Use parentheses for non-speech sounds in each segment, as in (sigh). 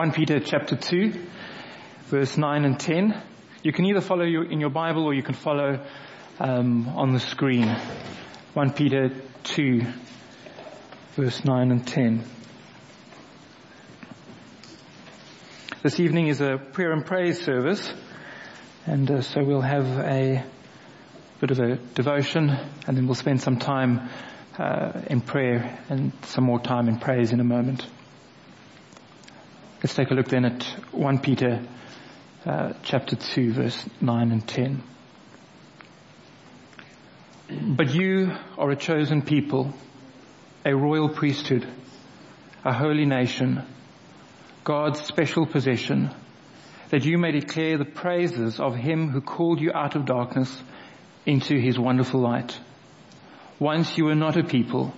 1 Peter chapter 2, verse 9 and 10. You can either follow in your Bible or you can follow um, on the screen. 1 Peter 2, verse 9 and 10. This evening is a prayer and praise service, and uh, so we'll have a bit of a devotion, and then we'll spend some time uh, in prayer and some more time in praise in a moment. Let's take a look then at 1 Peter uh, chapter 2 verse 9 and 10. But you are a chosen people, a royal priesthood, a holy nation, God's special possession, that you may declare the praises of him who called you out of darkness into his wonderful light. Once you were not a people,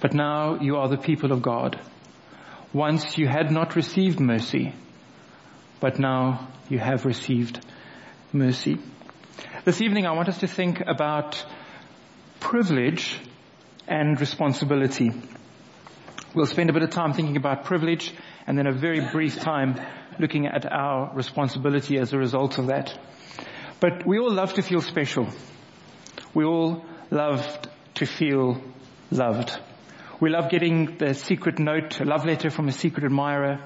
but now you are the people of God. Once you had not received mercy, but now you have received mercy. This evening I want us to think about privilege and responsibility. We'll spend a bit of time thinking about privilege and then a very brief time looking at our responsibility as a result of that. But we all love to feel special. We all love to feel loved. We love getting the secret note, a love letter from a secret admirer,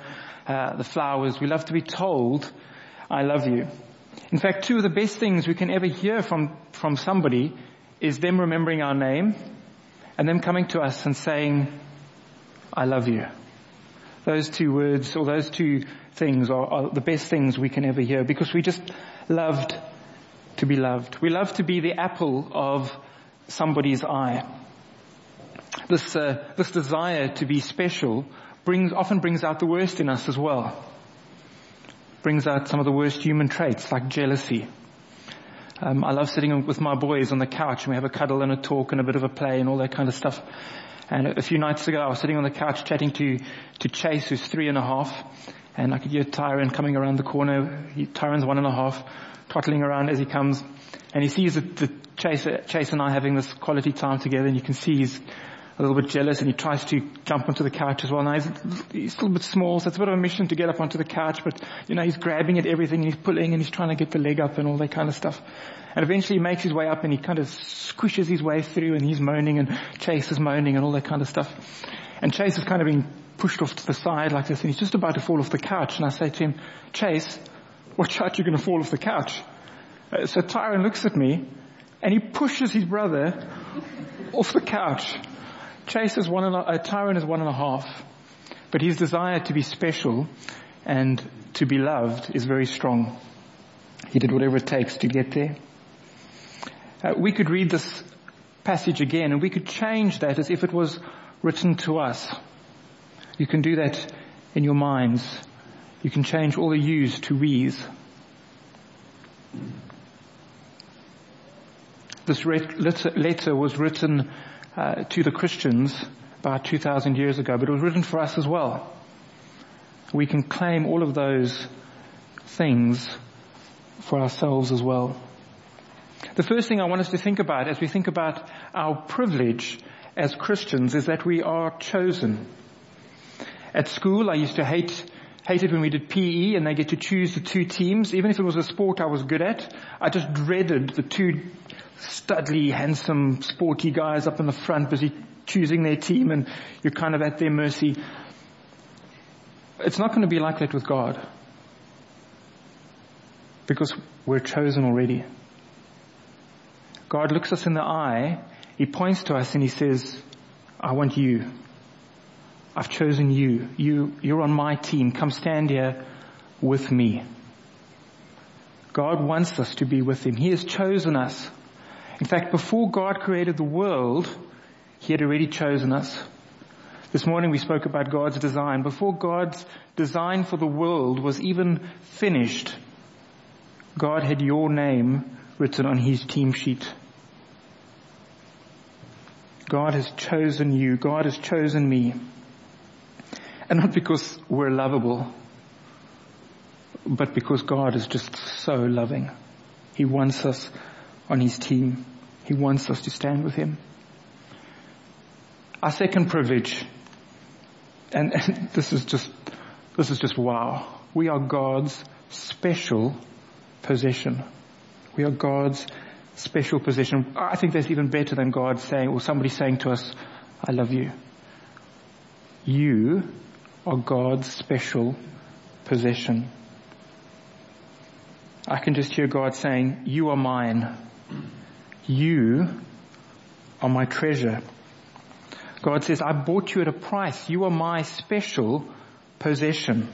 uh, the flowers. We love to be told, I love you. In fact, two of the best things we can ever hear from, from somebody is them remembering our name and them coming to us and saying, I love you. Those two words or those two things are, are the best things we can ever hear because we just loved to be loved. We love to be the apple of somebody's eye. This, uh, this desire to be special brings, often brings out the worst in us as well. Brings out some of the worst human traits like jealousy. Um, I love sitting with my boys on the couch and we have a cuddle and a talk and a bit of a play and all that kind of stuff. And a few nights ago I was sitting on the couch chatting to, to Chase who's three and a half and I could hear Tyron coming around the corner. He, Tyron's one and a half, toddling around as he comes and he sees the, the Chase, Chase and I having this quality time together and you can see he's a little bit jealous and he tries to jump onto the couch as well. Now he's, he's a bit small, so it's a bit of a mission to get up onto the couch, but you know, he's grabbing at everything and he's pulling and he's trying to get the leg up and all that kind of stuff. And eventually he makes his way up and he kind of squishes his way through and he's moaning and Chase is moaning and all that kind of stuff. And Chase is kind of being pushed off to the side like this and he's just about to fall off the couch and I say to him, Chase, watch out you're going to fall off the couch. Uh, so Tyron looks at me and he pushes his brother off the couch. Chase is one and a, uh, is one and a half, but his desire to be special and to be loved is very strong. He did whatever it takes to get there. Uh, we could read this passage again and we could change that as if it was written to us. You can do that in your minds. You can change all the yous to we's. This letter was written uh, to the Christians about 2,000 years ago, but it was written for us as well. We can claim all of those things for ourselves as well. The first thing I want us to think about as we think about our privilege as Christians is that we are chosen. At school, I used to hate hated when we did PE and they get to choose the two teams. Even if it was a sport I was good at, I just dreaded the two studly, handsome, sporty guys up in the front busy choosing their team and you're kind of at their mercy. It's not going to be like that with God. Because we're chosen already. God looks us in the eye, He points to us and He says, I want you. I've chosen you. You, you're on my team. Come stand here with me. God wants us to be with Him. He has chosen us. In fact, before God created the world, He had already chosen us. This morning we spoke about God's design. Before God's design for the world was even finished, God had your name written on His team sheet. God has chosen you. God has chosen me. And not because we're lovable, but because God is just so loving. He wants us on His team. He wants us to stand with Him. Our second privilege, and, (laughs) and this is just This is just wow. We are God's special possession. We are God's special possession. I think that's even better than God saying, or somebody saying to us, I love you. You are God's special possession. I can just hear God saying, you are mine. You are my treasure. God says, I bought you at a price. You are my special possession.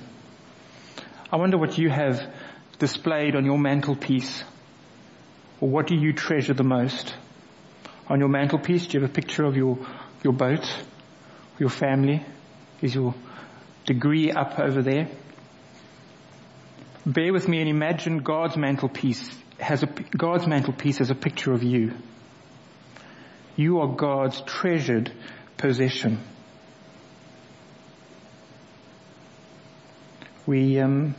I wonder what you have displayed on your mantelpiece. Or what do you treasure the most? On your mantelpiece, do you have a picture of your, your boat, your family? Is your degree up over there? Bear with me and imagine God's mantelpiece has a, God's mantelpiece as a picture of you. You are God's treasured possession. We, um,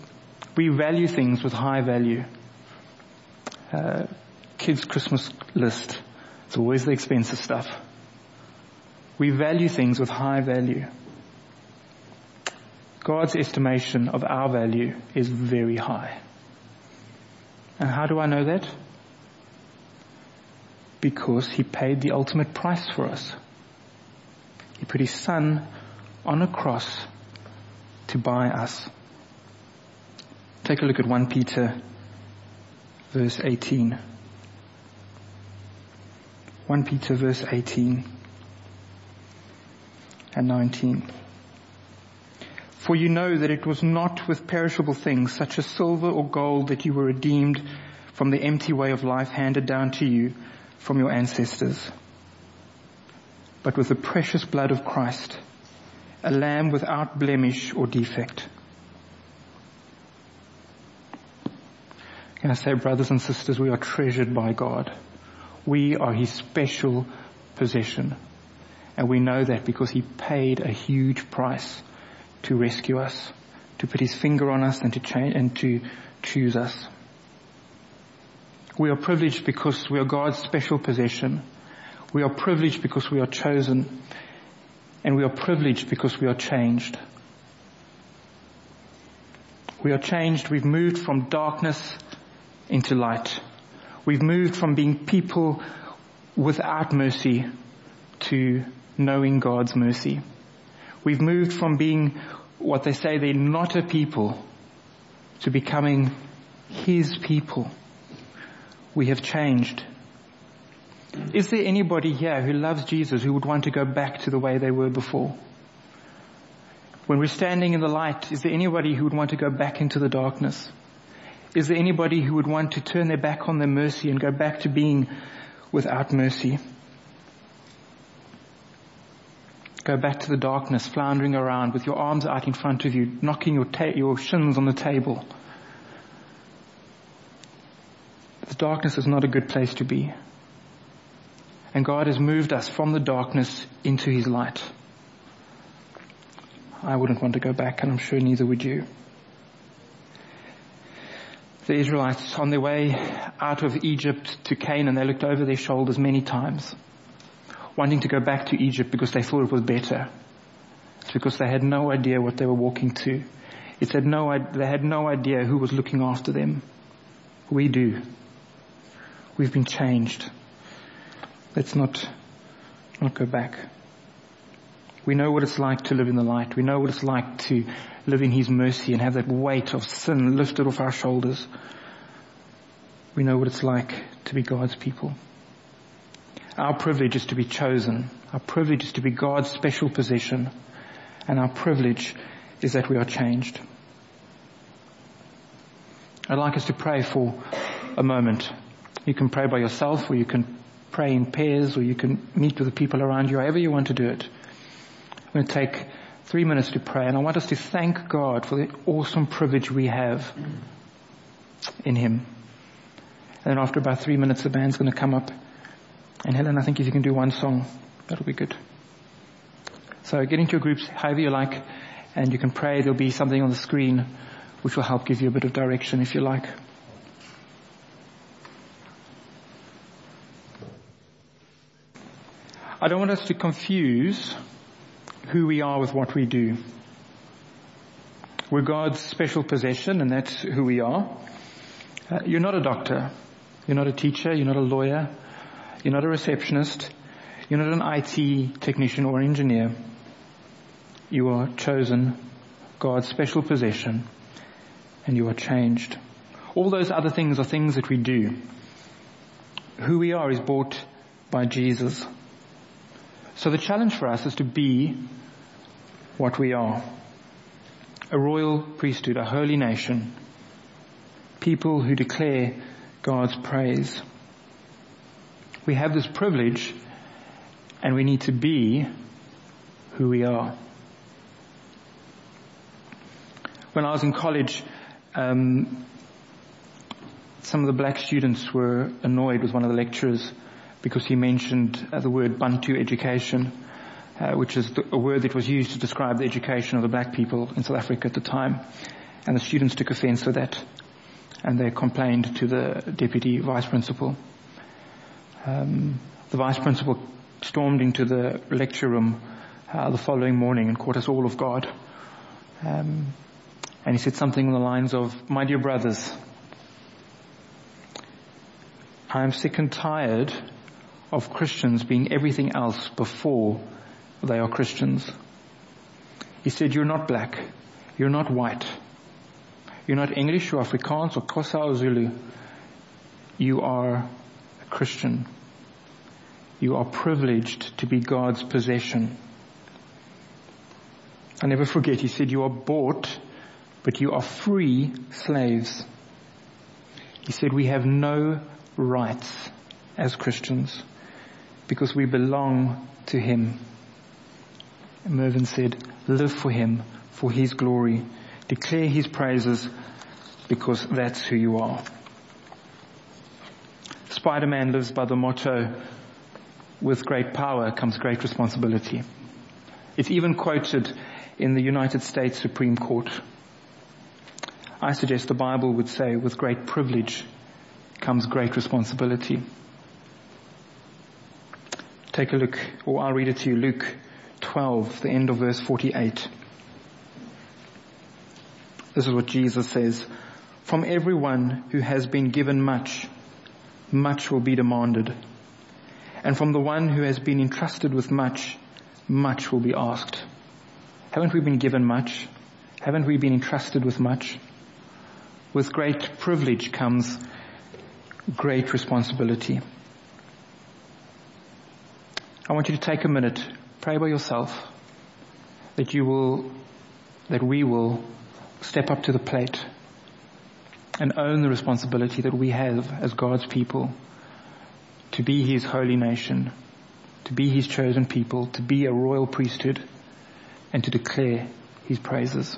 we value things with high value. Uh, kids' Christmas list. It's always the expensive stuff. We value things with high value. God's estimation of our value is very high. And how do I know that? Because He paid the ultimate price for us. He put His Son on a cross to buy us. Take a look at 1 Peter verse 18. 1 Peter verse 18 and 19. For you know that it was not with perishable things such as silver or gold that you were redeemed from the empty way of life handed down to you from your ancestors, but with the precious blood of Christ, a lamb without blemish or defect. Can I say, brothers and sisters, we are treasured by God. We are His special possession. And we know that because He paid a huge price to rescue us, to put His finger on us and to change, and to choose us. We are privileged because we are God's special possession. We are privileged because we are chosen. And we are privileged because we are changed. We are changed. We've moved from darkness into light. We've moved from being people without mercy to knowing God's mercy. We've moved from being what they say they're not a people to becoming His people. We have changed. Is there anybody here who loves Jesus who would want to go back to the way they were before? When we're standing in the light, is there anybody who would want to go back into the darkness? Is there anybody who would want to turn their back on their mercy and go back to being without mercy? Go back to the darkness, floundering around with your arms out in front of you, knocking your, ta- your shins on the table. The darkness is not a good place to be. And God has moved us from the darkness into His light. I wouldn't want to go back and I'm sure neither would you the Israelites on their way out of Egypt to Canaan, they looked over their shoulders many times, wanting to go back to Egypt because they thought it was better. It's because they had no idea what they were walking to. It said no, they had no idea who was looking after them. We do. We've been changed. Let's not, not go back. We know what it's like to live in the light. We know what it's like to live in His mercy and have that weight of sin lifted off our shoulders. We know what it's like to be God's people. Our privilege is to be chosen. Our privilege is to be God's special possession. And our privilege is that we are changed. I'd like us to pray for a moment. You can pray by yourself or you can pray in pairs or you can meet with the people around you, however you want to do it. I'm going to take three minutes to pray, and I want us to thank God for the awesome privilege we have in Him. And then after about three minutes, the band's going to come up. And Helen, I think if you can do one song, that'll be good. So get into your groups however you like, and you can pray. There'll be something on the screen which will help give you a bit of direction if you like. I don't want us to confuse who we are with what we do. We're God's special possession and that's who we are. Uh, you're not a doctor. You're not a teacher. You're not a lawyer. You're not a receptionist. You're not an IT technician or engineer. You are chosen, God's special possession, and you are changed. All those other things are things that we do. Who we are is bought by Jesus. So the challenge for us is to be what we are. A royal priesthood, a holy nation, people who declare God's praise. We have this privilege and we need to be who we are. When I was in college, um, some of the black students were annoyed with one of the lecturers because he mentioned uh, the word Bantu education, uh, which is the, a word that was used to describe the education of the black people in South Africa at the time. And the students took offense with that and they complained to the deputy vice principal. Um, the vice principal stormed into the lecture room uh, the following morning and caught us all of guard. Um, and he said something along the lines of, "My dear brothers, I am sick and tired of Christians being everything else before they are Christians." He said, "You're not black, you're not white, you're not English or Afrikaans or Xhosa or Zulu. You are a Christian." You are privileged to be God's possession. I never forget, he said, you are bought, but you are free slaves. He said, we have no rights as Christians because we belong to him. Mervyn said, live for him, for his glory. Declare his praises because that's who you are. Spider-Man lives by the motto, with great power comes great responsibility. It's even quoted in the United States Supreme Court. I suggest the Bible would say with great privilege comes great responsibility. Take a look, or I'll read it to you, Luke 12, the end of verse 48. This is what Jesus says. From everyone who has been given much, much will be demanded and from the one who has been entrusted with much, much will be asked. Haven't we been given much? Haven't we been entrusted with much? With great privilege comes great responsibility. I want you to take a minute, pray by yourself, that you will, that we will step up to the plate and own the responsibility that we have as God's people to be his holy nation, to be his chosen people, to be a royal priesthood, and to declare his praises.